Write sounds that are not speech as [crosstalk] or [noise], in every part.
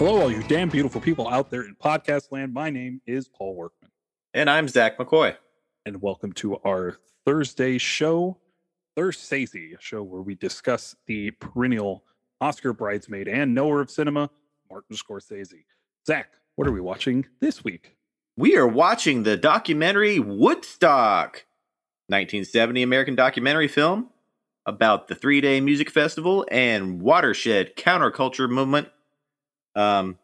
Hello, all you damn beautiful people out there in podcast land. My name is Paul Workman, And I'm Zach McCoy. and welcome to our Thursday show, Thursese, a show where we discuss the perennial Oscar bridesmaid and knower of cinema, Martin Scorsese. Zach, what are we watching this week? We are watching the documentary Woodstock, 1970 American documentary film about the three day music festival and watershed counterculture movement. Um,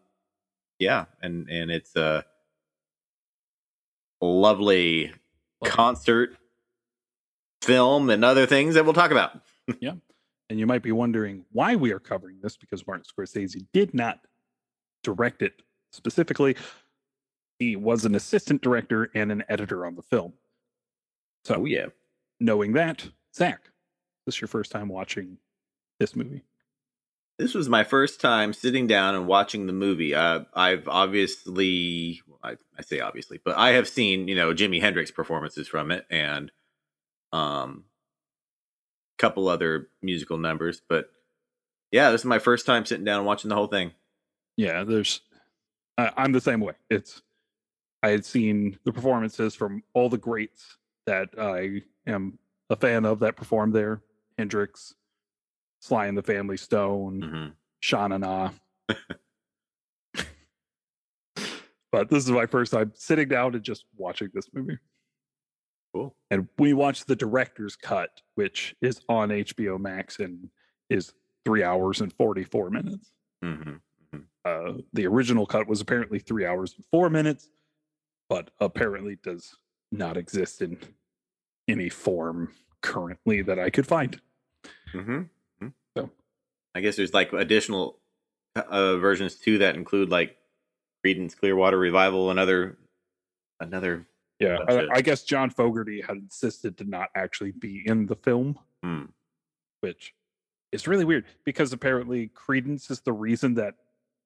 yeah, and and it's a lovely concert film and other things that we'll talk about. [laughs] Yeah, and you might be wondering why we are covering this because Martin Scorsese did not direct it specifically. He was an assistant director and an editor on the film. So, Oh yeah. knowing that, Zach, this is your first time watching this movie. This was my first time sitting down and watching the movie. Uh, I've obviously, I, I say obviously, but I have seen you know Jimi Hendrix performances from it and um, a couple other musical numbers. But yeah, this is my first time sitting down and watching the whole thing. Yeah, there's, I I'm the same way. It's, I had seen the performances from all the greats that I am a fan of that performed there Hendrix, Sly and the Family Stone, hmm Sean and Ah. but this is my first time sitting down and just watching this movie. Cool. And we watched the director's cut, which is on HBO Max and is three hours and 44 minutes. hmm Uh, the original cut was apparently three hours and four minutes, but apparently does not exist in any form currently that I could find. hmm So. I guess there's like additional uh, versions too that include like Creedence Clearwater Revival and other another. Yeah, I. I guess John Fogerty had insisted to not actually be in the film, Hmm. which is really weird because apparently Creedence is the reason that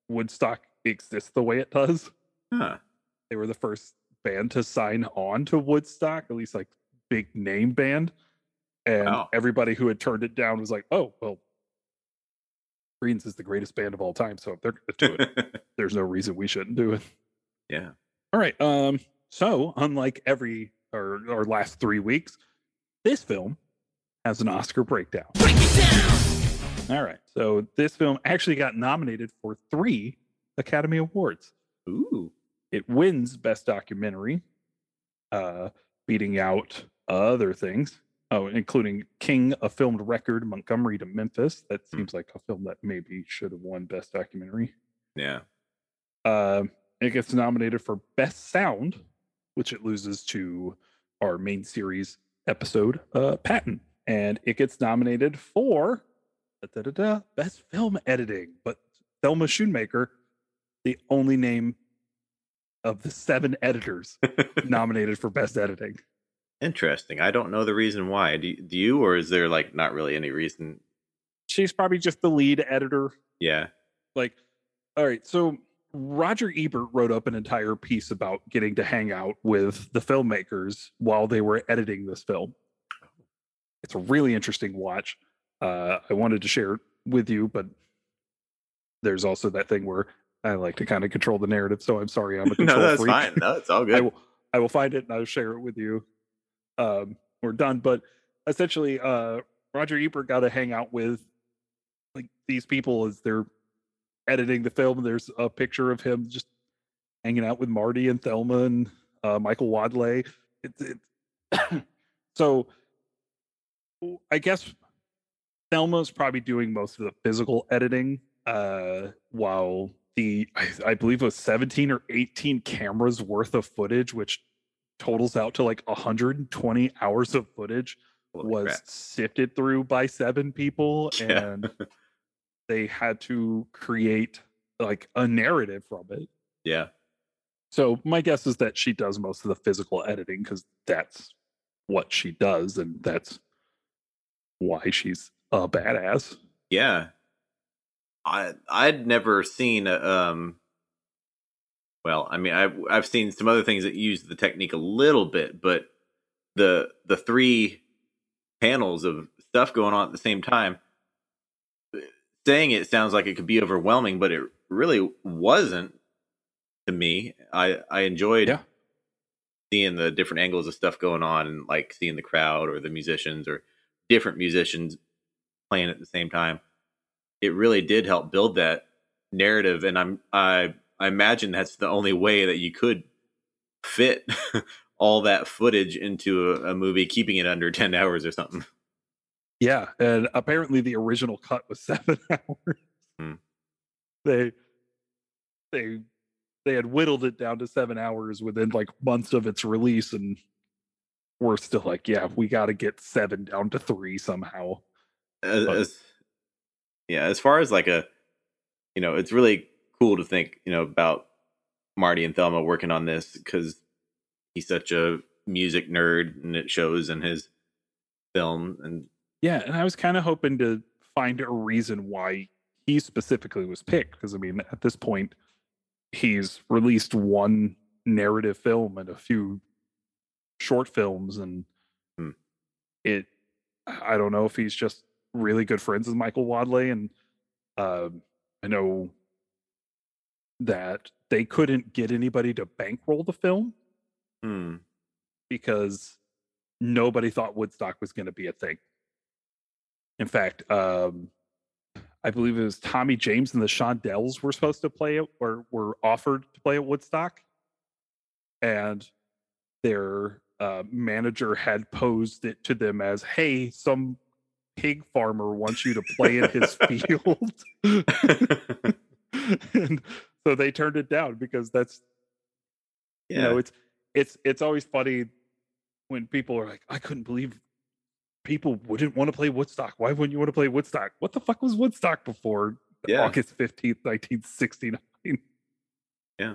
Woodstock exists the way it does. Huh. They were the first band to sign on to Woodstock, at least like big name band. And Wow. everybody who had turned it down was like, oh, well, Creedence is the greatest band of all time. So if they're going to do it, [laughs] there's no reason we shouldn't do it. yeah. All right. Um, so unlike every or or last three weeks, this film has an Oscar breakdown. Break All right. So this film actually got nominated for three Academy Awards. Ooh. It wins Best Documentary, uh, beating out other things. Oh, including King, a filmed record, Montgomery to Memphis. That Hmm. seems like a film that maybe should have won Best Documentary. Yeah. Uh, it gets nominated for Best Sound, which it loses to our main series episode, uh, Patton. And it gets nominated for da, da, da, da, Best Film Editing. But Thelma Schoonmaker, the only name of the seven editors [laughs] nominated for Best Editing. Interesting. I don't know the reason why. Do, do you, or is there like not really any reason? She's probably just the lead editor. Yeah. Like, all right, so Roger Ebert wrote up an entire piece about getting to hang out with the filmmakers while they were editing this film. It's a really interesting watch. Uh, I wanted to share it with you, but there's also that thing where I like to kind of control the narrative. So I'm sorry, I'm a [laughs] control no, that's freak. fine. No, it's all [laughs] I good. will I will find it and I'll share it with you. Um, we're done. But essentially, uh, Roger Ebert got to hang out with like these people as they're editing the film. There's a picture of him just hanging out with Marty and Thelma and uh, Michael Wadleigh. It, [coughs] so I guess Thelma's probably doing most of the physical editing, uh, while the I, I believe it was 17 or 18 cameras worth of footage, which totals out to like 120 hours of footage, Holy was crap. sifted through by seven people, [laughs] Yeah. and they had to create like a narrative from it. Yeah. So my guess is that she does most of the physical editing because that's what she does, and that's why she's a badass. Yeah. I I'd never seen a, um well, I mean I've I've seen some other things that use the technique a little bit, but the the three panels of stuff going on at the same time saying it sounds like it could be overwhelming, but it really wasn't to me. I I enjoyed Yeah. seeing the different angles of stuff going on and like seeing the crowd or the musicians or different musicians playing at the same time. It really did help build that narrative and I'm I I imagine that's the only way that you could fit [laughs] all that footage into a, a movie keeping it under [laughs] 10 hours or something. Yeah, and apparently the original cut was [laughs] seven hours. Hmm. They they they had whittled it down to seven hours within like months of its release, and we're still like, yeah, we got to get seven down to three somehow. as, as- yeah as far as like a you know it's really cool to think you know about marty and thelma working on this because he's such a music nerd and it shows in his film and Yeah, and I was kind of hoping to find a reason why he specifically was picked because I mean, at this point, he's released one narrative film and a few short films, and Hmm. it. I don't know if he's just really good friends with Michael Wadleigh, and um, I know that they couldn't get anybody to bankroll the film hmm, because nobody thought Woodstock was going to be a thing. In fact, um, I believe it was Tommy James and the Shondells were supposed to play it or were offered to play at Woodstock. And their uh, manager had posed it to them as, hey, some pig farmer wants you to play in his [laughs] field. [laughs] and so they turned it down because that's yeah you know it's it's it's always funny when people are like i couldn't believe people wouldn't want to play woodstock. Why wouldn't you want to play woodstock? What the fuck was woodstock before Yeah. august 15th 1969 Yeah.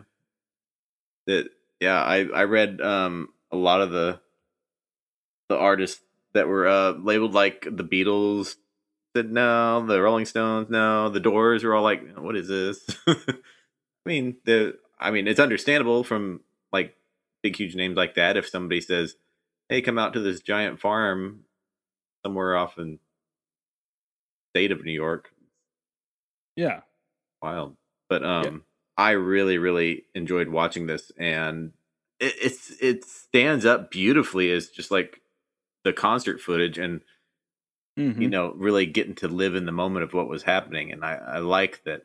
that yeah i i read um a lot of the the artists that were uh labeled like the beatles said no the rolling stones no the doors were all like what is this [laughs] i mean the i mean it's understandable from like big huge names like that if somebody says hey come out to this giant farm somewhere off in state of new york yeah wild. But um, I really, really enjoyed watching this, and it, it's it stands up beautifully as just like the concert footage, and Mhm. you know, really getting to live in the moment of what was happening. And I, I like that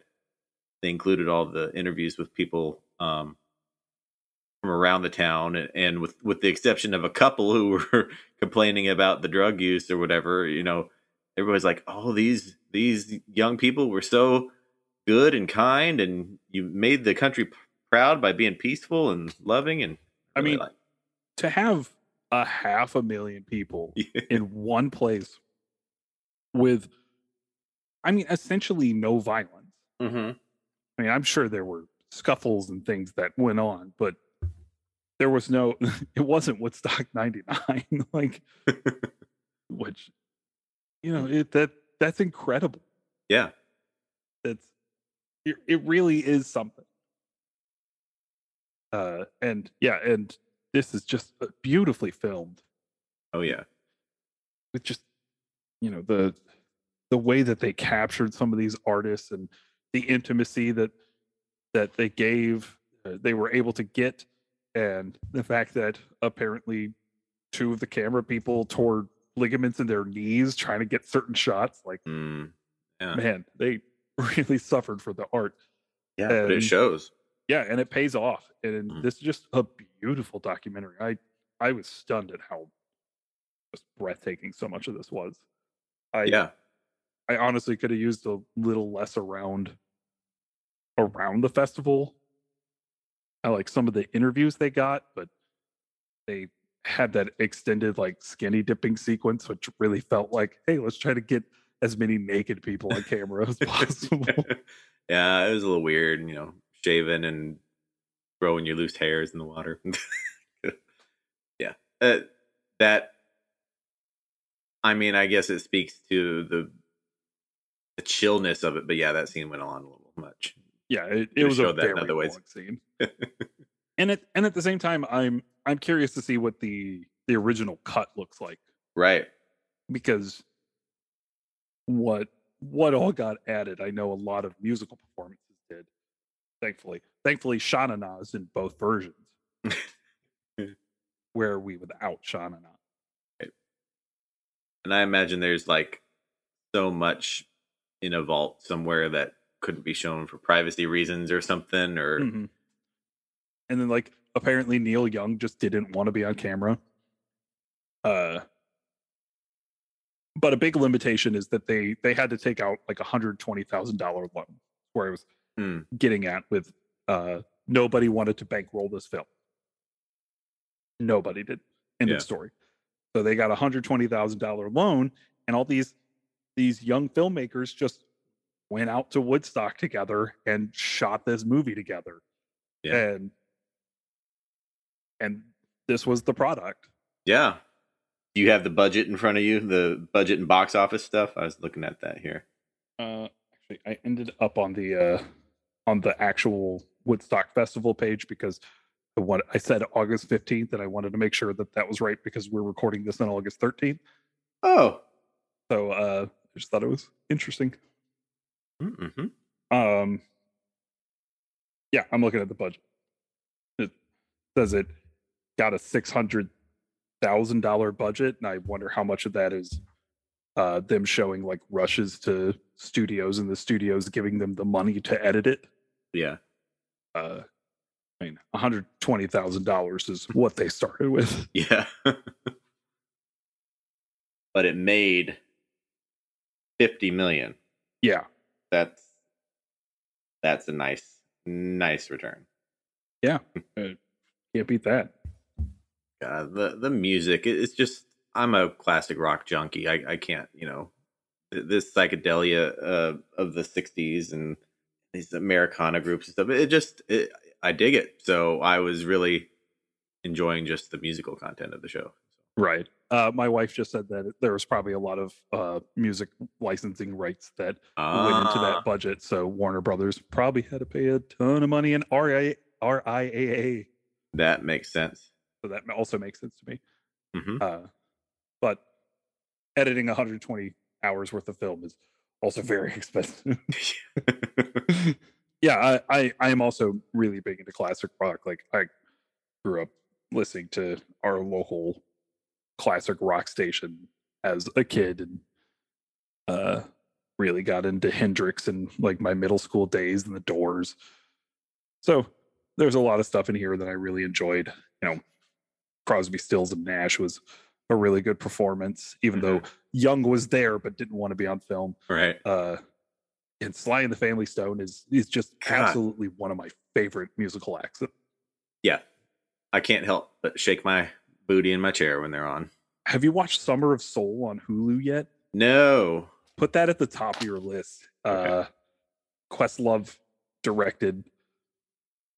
they included all the interviews with people um from around the town, and, with with the exception of a couple who [laughs] were complaining about the drug use or whatever, you know, everybody's like, "Oh, these these young people were so." good and kind and you made the country p- proud by being peaceful and loving and I mean, like- to have a half a million people [laughs] in one place with i mean essentially no violence Mhm. I mean, I'm sure there were scuffles and things that went on, but there was no, [laughs] it wasn't Woodstock [laughs] 99, [laughs] like, which, you know, it, that, that's incredible. yeah That's, it, it really is something. Uh, and yeah, and this is just uh, beautifully filmed oh yeah with just, you know, the, the way that they captured some of these artists and the intimacy that that they gave uh, they were able to get and the fact that apparently two of the camera people tore ligaments in their knees trying to get certain shots like Mm, yeah. man they [laughs] really suffered for the art. Yeah but it shows. yeah and it pays off and Mm. this is just a beautiful documentary. I i was stunned at how just breathtaking so much of this was. I yeah. I honestly could have used a little less around around the festival. I like some of the interviews they got, but they had that extended like skinny dipping sequence, which really felt like, hey, let's try to get as many naked people on camera as possible. [laughs] yeah it was a little weird you know shaving and throwing your loose hairs in the water [laughs] yeah uh, that i mean i guess it speaks to the the chillness of it but yeah that scene went on a little much yeah, it, it was a showed that in very ways. long scene. [laughs] and it and at the same time, I'm I'm curious to see what the the original cut looks like. right because what what all got added i know a lot of musical performances did thankfully. Thankfully, Sha Na Na is in both versions. [laughs] Where are we without Sha Na Na? And I imagine there's like so much in a vault somewhere that couldn't be shown for privacy reasons or something or Mhm. And then like apparently Neil Young just didn't want to be on camera. Uh but a big limitation is that they they had to take out like a hundred twenty thousand dollar loan where I was Hmm. getting at with uh nobody wanted to bankroll this film. Nobody did. End Yeah. of story. So they got a hundred twenty thousand dollar loan and all these these young filmmakers just went out to Woodstock together and shot this movie together. Yeah. And and this was the product. yeah. Do you have the budget in front of you? The budget and box office stuff? I was looking at that here. Uh actually I ended up on the uh on the actual Woodstock Festival page because the one I said August 15th and I wanted to make sure that that was right because we're recording this on August 13th. Oh. So uh I just thought it was interesting. Mm-hmm. Um yeah, I'm looking at the budget. It says it got a six hundred thousand dollar budget, and I wonder how much of that is uh them showing like rushes to studios and the studios giving them the money to edit it. Yeah. Uh I mean, one hundred twenty thousand dollars is what they started with. [laughs] Yeah. but it made 50 million. Yeah, That's that's a nice nice return. Yeah. Can't beat that. God, the the music it's just I'm a classic rock junkie. I I can't, you know, this psychedelia uh, of the 60s and these Americana groups and stuff. It just it, I dig it. So I was really enjoying just the musical content of the show. Right. Uh, my wife just said that there was probably a lot of uh, music licensing rights that went into Ah, that budget. So Warner Brothers probably had to pay a ton of money in RIA, RIAA. that makes sense. So that also makes sense to me. hmm Uh, but editing 120 hours worth of film is also very [laughs] expensive. [laughs] yeah, I, I I am also really big into classic rock. Like I grew up listening to our local classic rock station as a kid and uh really got into Hendrix in like my middle school days and the doors. So there's a lot of stuff in here that I really enjoyed. You know, Crosby, Stills, and Nash was a really good performance, even though Young was there but didn't want to be on film right. uh and Sly and the Family Stone is is just God. absolutely one of my favorite musical acts. Yeah. I can't help but shake my booty in my chair when they're on. Have you watched Summer of Soul on Hulu yet? No. Put that at the top of your list. Okay. Uh Questlove directed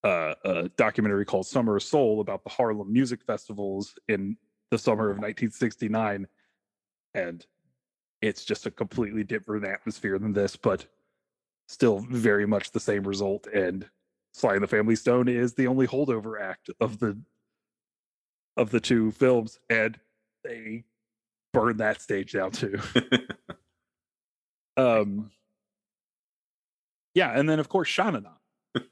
uh, a documentary called Summer of Soul about the Harlem music festivals in the summer of 1969 and it's just a completely different atmosphere than this but still very much the same result and Sly and the Family Stone is the only holdover act of the of the two films and they burn that stage down too. [laughs] um yeah, and then of course Sha Na Na. [laughs]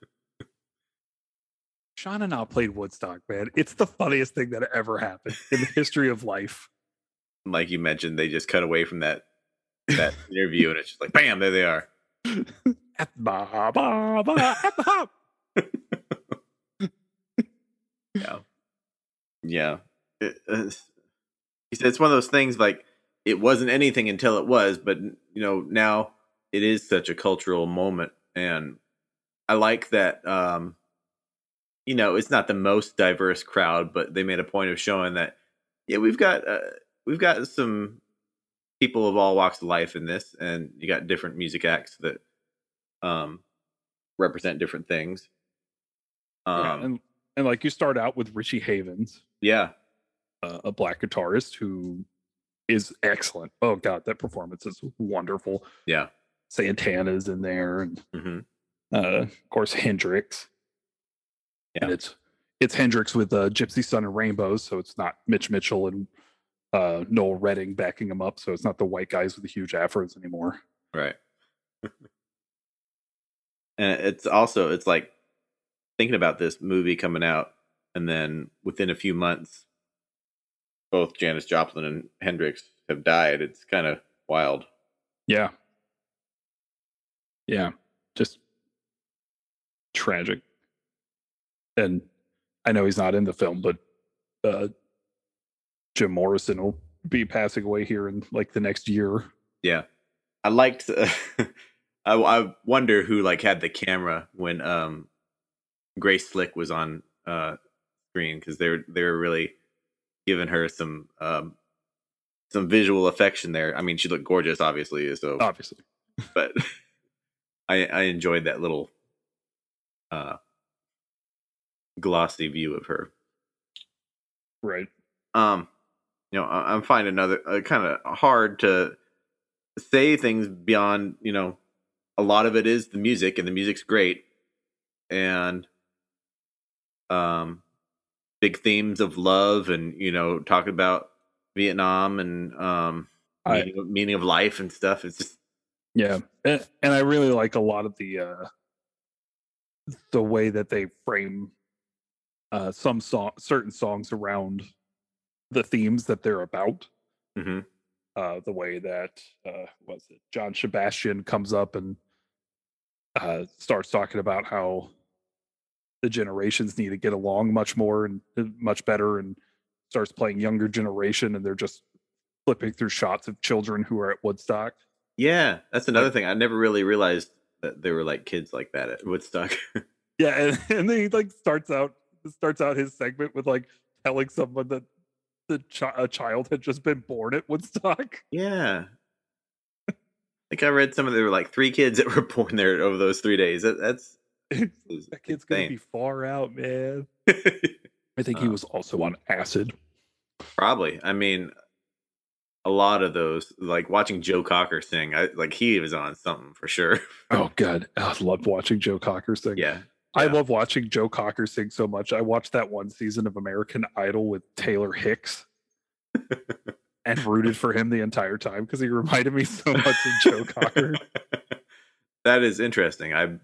Sha Na Na played Woodstock, man. It's the funniest thing that ever happened in the history of life. like you mentioned, they just cut away from that that [laughs] interview and it's just like bam, there they are. Yeah. Yeah. It, uh, he said it's one of those things like it wasn't anything until it was, but you know, now it is such a cultural moment and I like that um you know, it's not the most diverse crowd, but they made a point of showing that yeah, we've got uh, we've got some people of all walks of life in this and you got different music acts that um represent different things. Um yeah, and, and like you start out with Richie Havens, yeah. uh, a black guitarist who is excellent. Oh god, that performance is wonderful. Yeah. Santana's in there, and hmm uh, of course Hendrix. And Yeah. it's it's Hendrix with uh, Gypsy Sun and Rainbows, so it's not Mitch Mitchell and uh, Noel Redding backing him up. So it's not the white guys with the huge afros anymore. Right. [laughs] and it's also it's like thinking about this movie coming out, and then within a few months, both Janis Joplin and Hendrix have died. It's kind of wild. Yeah. Yeah. Just tragic. And I know he's not in the film, but uh Jim Morrison will be passing away here in like the next year. Yeah, I liked. Uh, [laughs] I, I wonder who like had the camera when um Grace Slick was on uh screen because they were they were really giving her some um some visual affection there. I mean, she looked gorgeous, obviously. So Obviously. [laughs] but I I enjoyed that little uh glossy view of her. Right. Um, you know, I, I'm finding another uh, kind of hard to say things beyond. You know, a lot of it is the music, and the music's great, and um, big themes of love, and you know, talking about Vietnam and um, I- meaning, meaning of life and stuff. It's just Yeah. And, and I really like a lot of the uh the way that they frame uh some song certain songs around the themes that they're about. mhm. uh, the way that uh, was it John Sebastian comes up and uh, starts talking about how the generations need to get along much more and uh, much better, and starts playing younger generation, and they're just flipping through shots of children who are at Woodstock. yeah. That's another thing. I never really realized that there were like kids like that at Woodstock. [laughs] Yeah, and, and then he like starts out starts out his segment with like telling someone that the chi- a child had just been born at Woodstock. [laughs] Yeah. like I read some of there were like three kids that were born there over those three days. That, that's [laughs] that kid's gonna be far out, man. [laughs] I think he Uh, was also on acid. probably. I mean, a lot of those, like watching Joe Cocker sing, I like he was on something for sure. Oh [laughs] god, I loved watching Joe Cocker sing. yeah, I yeah. love watching Joe Cocker sing so much. I watched that one season of American Idol with Taylor Hicks and rooted for him the entire time because he reminded me so much of Joe Cocker. that is interesting. I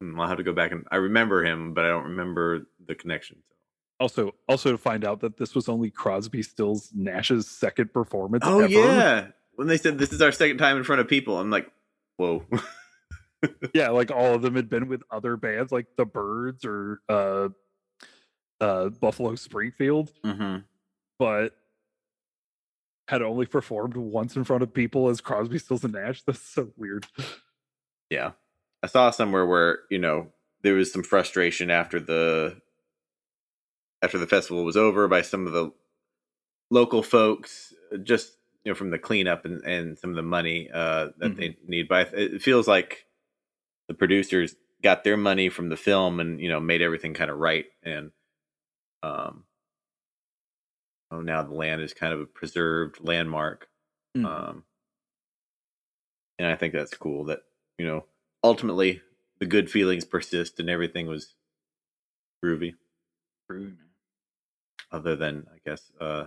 I'll have to go back and I remember him, but I don't remember the connection. Also, also to find out that this was only Crosby, Stills, Nash's second performance. Oh ever. yeah, when they said this is our second time in front of people, I'm like, whoa. [laughs] yeah, like all of them had been with other bands like the Byrds or uh, uh, Buffalo Springfield. hmm but had only performed once in front of people as Crosby, Stills, and Nash. That's so weird. Yeah. I saw somewhere where, you know, there was some frustration after the after the festival was over by some of the local folks just you know from the cleanup and, and some of the money uh that they need but it feels like the producers got their money from the film and you know made everything kind of right and um oh now the land is kind of a preserved landmark Mm. um and i think that's cool that you know ultimately the good feelings persist and everything was groovy other than i guess uh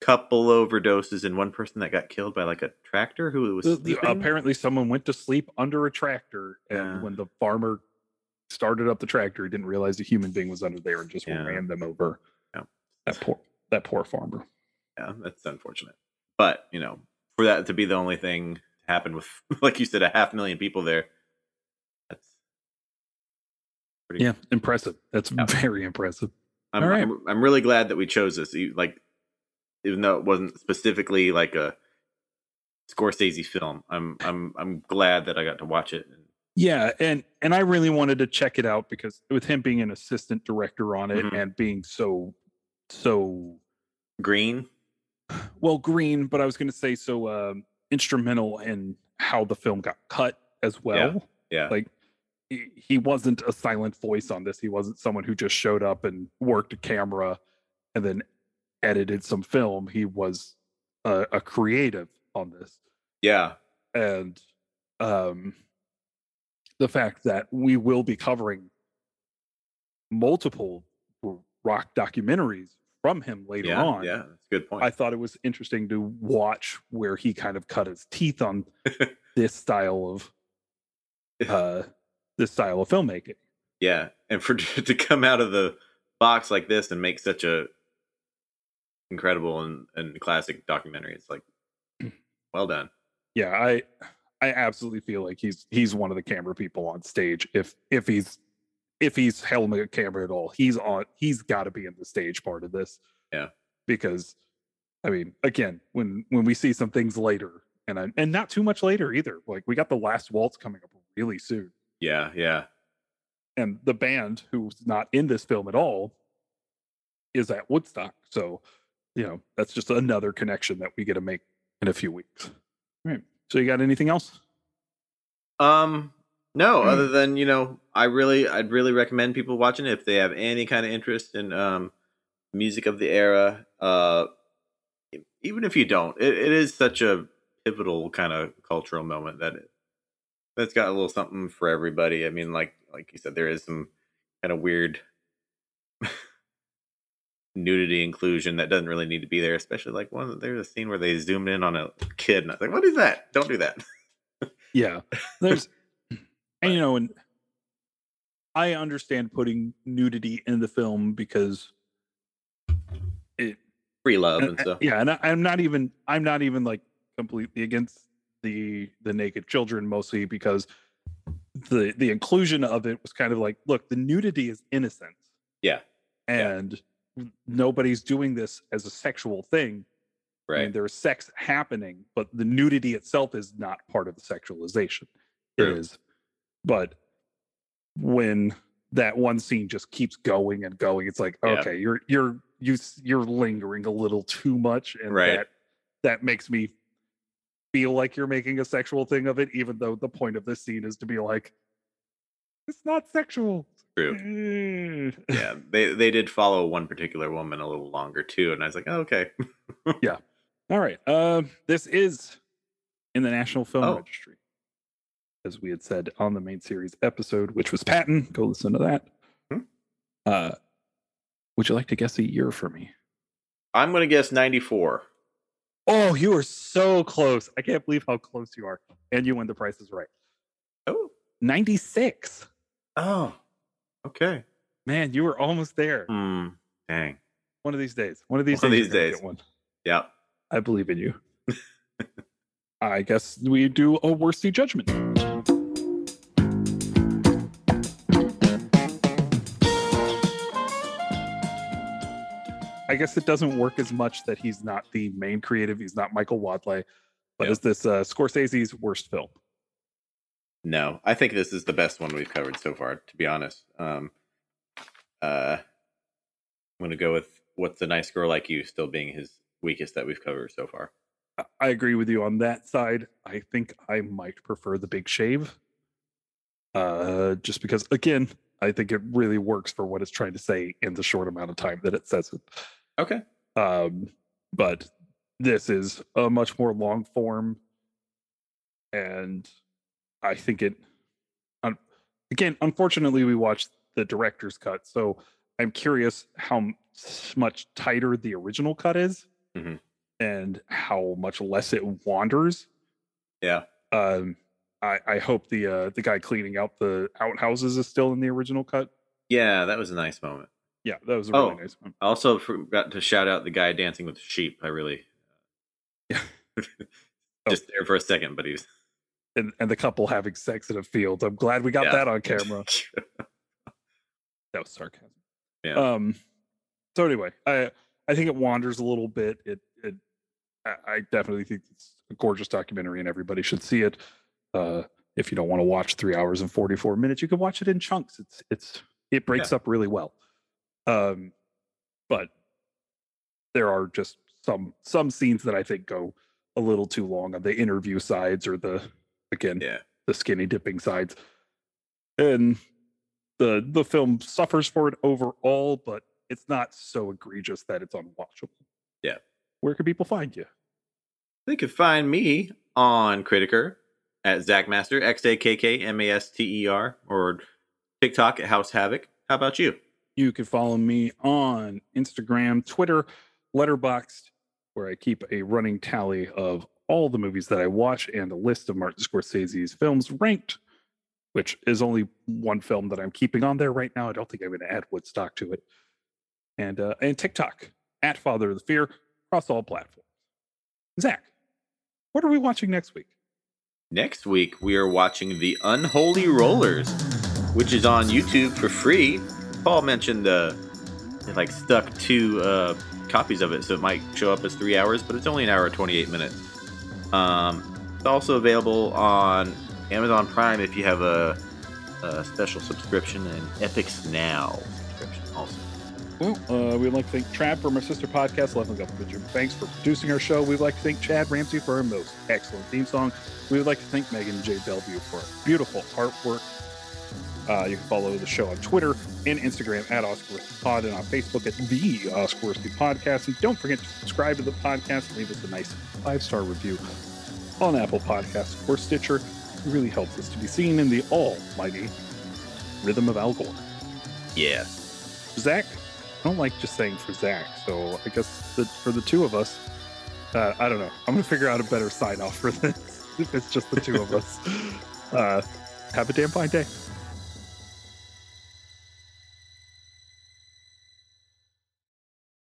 couple overdoses and one person that got killed by like a tractor who was The- apparently, someone went to sleep under a tractor, and Yeah. when the farmer started up the tractor, he didn't realize a human being was under there and just Yeah. ran them over. Yeah. That poor, that poor farmer. yeah that's unfortunate but you know for that to be the only thing happen with [laughs] like you said a half million people there that's pretty Yeah, impressive. That's Yeah. very impressive. I'm, All right. I'm I'm really glad that we chose this. Like, even though it wasn't specifically like a Scorsese film, I'm I'm I'm glad that I got to watch it. Yeah, and and I really wanted to check it out because with him being an assistant director on it Mhm. and being so so Green, [sighs] well green but i was going to say so um instrumental in how the film got cut as well. yeah, yeah. like he, he wasn't a silent voice on this. He wasn't someone who just showed up and worked a camera and then edited some film. He was a, a creative on this. Yeah, and um the fact that we will be covering multiple rock documentaries from him later yeah, on yeah. Good point. I thought it was interesting to watch where he kind of cut his teeth on [laughs] this style of uh this style of filmmaking. Yeah, and for [laughs] to come out of the box like this and make such a incredible and, and classic documentary, it's like well done. Yeah, I I absolutely feel like he's he's one of the camera people on stage. If if he's if he's helming a camera at all, he's on he's got to be in the stage part of this. Yeah. Because I mean, again, when when we see some things later and I, and not too much later either. Like we got the last waltz coming up really soon. Yeah, yeah. And the band who's not in this film at all is at Woodstock. So, you know, that's just another connection that we get to make in a few weeks. All right. So you got anything else? Um no, mm. other than, you know, I really I'd really recommend people watching it if they have any kind of interest in um music of the era. Uh even if you don't, it, it is such a pivotal kind of cultural moment that it, that's got a little something for everybody. I mean, like like you said, there is some kind of weird [laughs] nudity inclusion that doesn't really need to be there. Especially like one there's a scene where they zoom in on a kid, and I was like, "What is that? Don't do that." yeah, there's [laughs] and you know, and I understand putting nudity in the film because free love and, and stuff. Yeah, and I, I'm not even I'm not even like completely against the the naked children mostly because the the inclusion of it was kind of like look the nudity is innocent yeah and yeah. nobody's doing this as a sexual thing right I mean, there's sex happening but the nudity itself is not part of the sexualization True. it is but when that one scene just keeps going and going it's like okay yeah. you're you're you you're lingering a little too much and right. that that makes me feel like you're making a sexual thing of it, even though the point of this scene is to be like, it's not sexual. True. yeah, they they did follow one particular woman a little longer too, and I was like, oh, okay. [laughs] yeah. All right. Uh, this is in the National Film oh. Registry, as we had said on the main series episode, which was Patton. Go listen to that. Hmm? Uh, would you like to guess a year for me? I'm going to guess 94. Oh, you are so close. I can't believe how close you are. And you win the price is right. Oh. 96. Oh. Okay. Man, you were almost there. Mm, dang. One of these days. One of these days. one days. Of these days. One. Yeah. I believe in you. [laughs] I guess we do a worsty judgment. I guess it doesn't work as much that he's not the main creative. He's not Michael Wadleigh, but is this uh, Scorsese's worst film? No, I think this is the best one we've covered so far. To be honest, um, uh, I'm going to go with "What's a Nice Girl Like You" still being his weakest that we've covered so far. I agree with you on that side. I think I might prefer the Big Shave, uh, just because again, I think it really works for what it's trying to say in the short amount of time that it says it. Okay. Um, but this is a much more long form, and I think it. Um, again, unfortunately, we watched the director's cut, so I'm curious how much tighter the original cut is, mm-hmm. and how much less it wanders. Yeah. Um, I, I hope the uh, the guy cleaning out the outhouses is still in the original cut. Yeah, that was a nice moment. Yeah, that was a really oh, nice one. I also forgot to shout out the guy dancing with the sheep. I really, yeah, [laughs] just oh. there for a second, but he's and and the couple having sex in a field. I'm glad we got yeah. that on [laughs] camera. that was sarcasm. Yeah. Um. So anyway, I I think it wanders a little bit. It it I definitely think it's a gorgeous documentary, and everybody should see it. Uh, if you don't want to watch three hours and 44 minutes, you can watch it in chunks. It's it's it breaks yeah. up really well. Um, but there are just some some scenes that I think go a little too long on the interview sides or the again yeah. the skinny dipping sides. And the the film suffers for it overall, but it's not so egregious that it's unwatchable. Yeah. Where can people find you? They can find me on Criticker at Zach Master, X A K K M A S T E R, or TikTok at House Havoc. How about you? You can follow me on Instagram, Twitter, Letterboxd, where I keep a running tally of all the movies that I watch and a list of Martin Scorsese's films ranked which is only one film that I'm keeping on there right now. I don't think I'm going to add Woodstock to it. And uh, and TikTok at Father of the Fear across all platforms. Zach, what are we watching next week? Next week we are watching The Unholy Rollers, which is on YouTube for free. Paul mentioned uh, like stuck two uh, copies of it, so it might show up as three hours, but it's only an hour and 28 minutes. Um, it's also available on Amazon Prime if you have a, a special subscription and Epix Now subscription also. Well, uh, we'd like to thank Chad for my sister podcast, Up with Jim. Thanks for producing our show. We'd like to thank Chad Ramsey for our most excellent theme song. We would like to thank Megan J. Bellevue for beautiful artwork. Uh, you can follow the show on Twitter and Instagram at Oscar Pod and on Facebook at the Oscar Podcast. And don't forget to subscribe to the podcast and leave us a nice five star review on Apple Podcasts or Stitcher. It really helps us to be seen in the almighty rhythm of Al Gore. Yeah. Zach, I don't like just saying for Zach, so I guess that for the two of us, uh, I don't know. I'm gonna figure out a better sign off for this [laughs] if it's just the two of us. [laughs] Uh, have a damn fine day.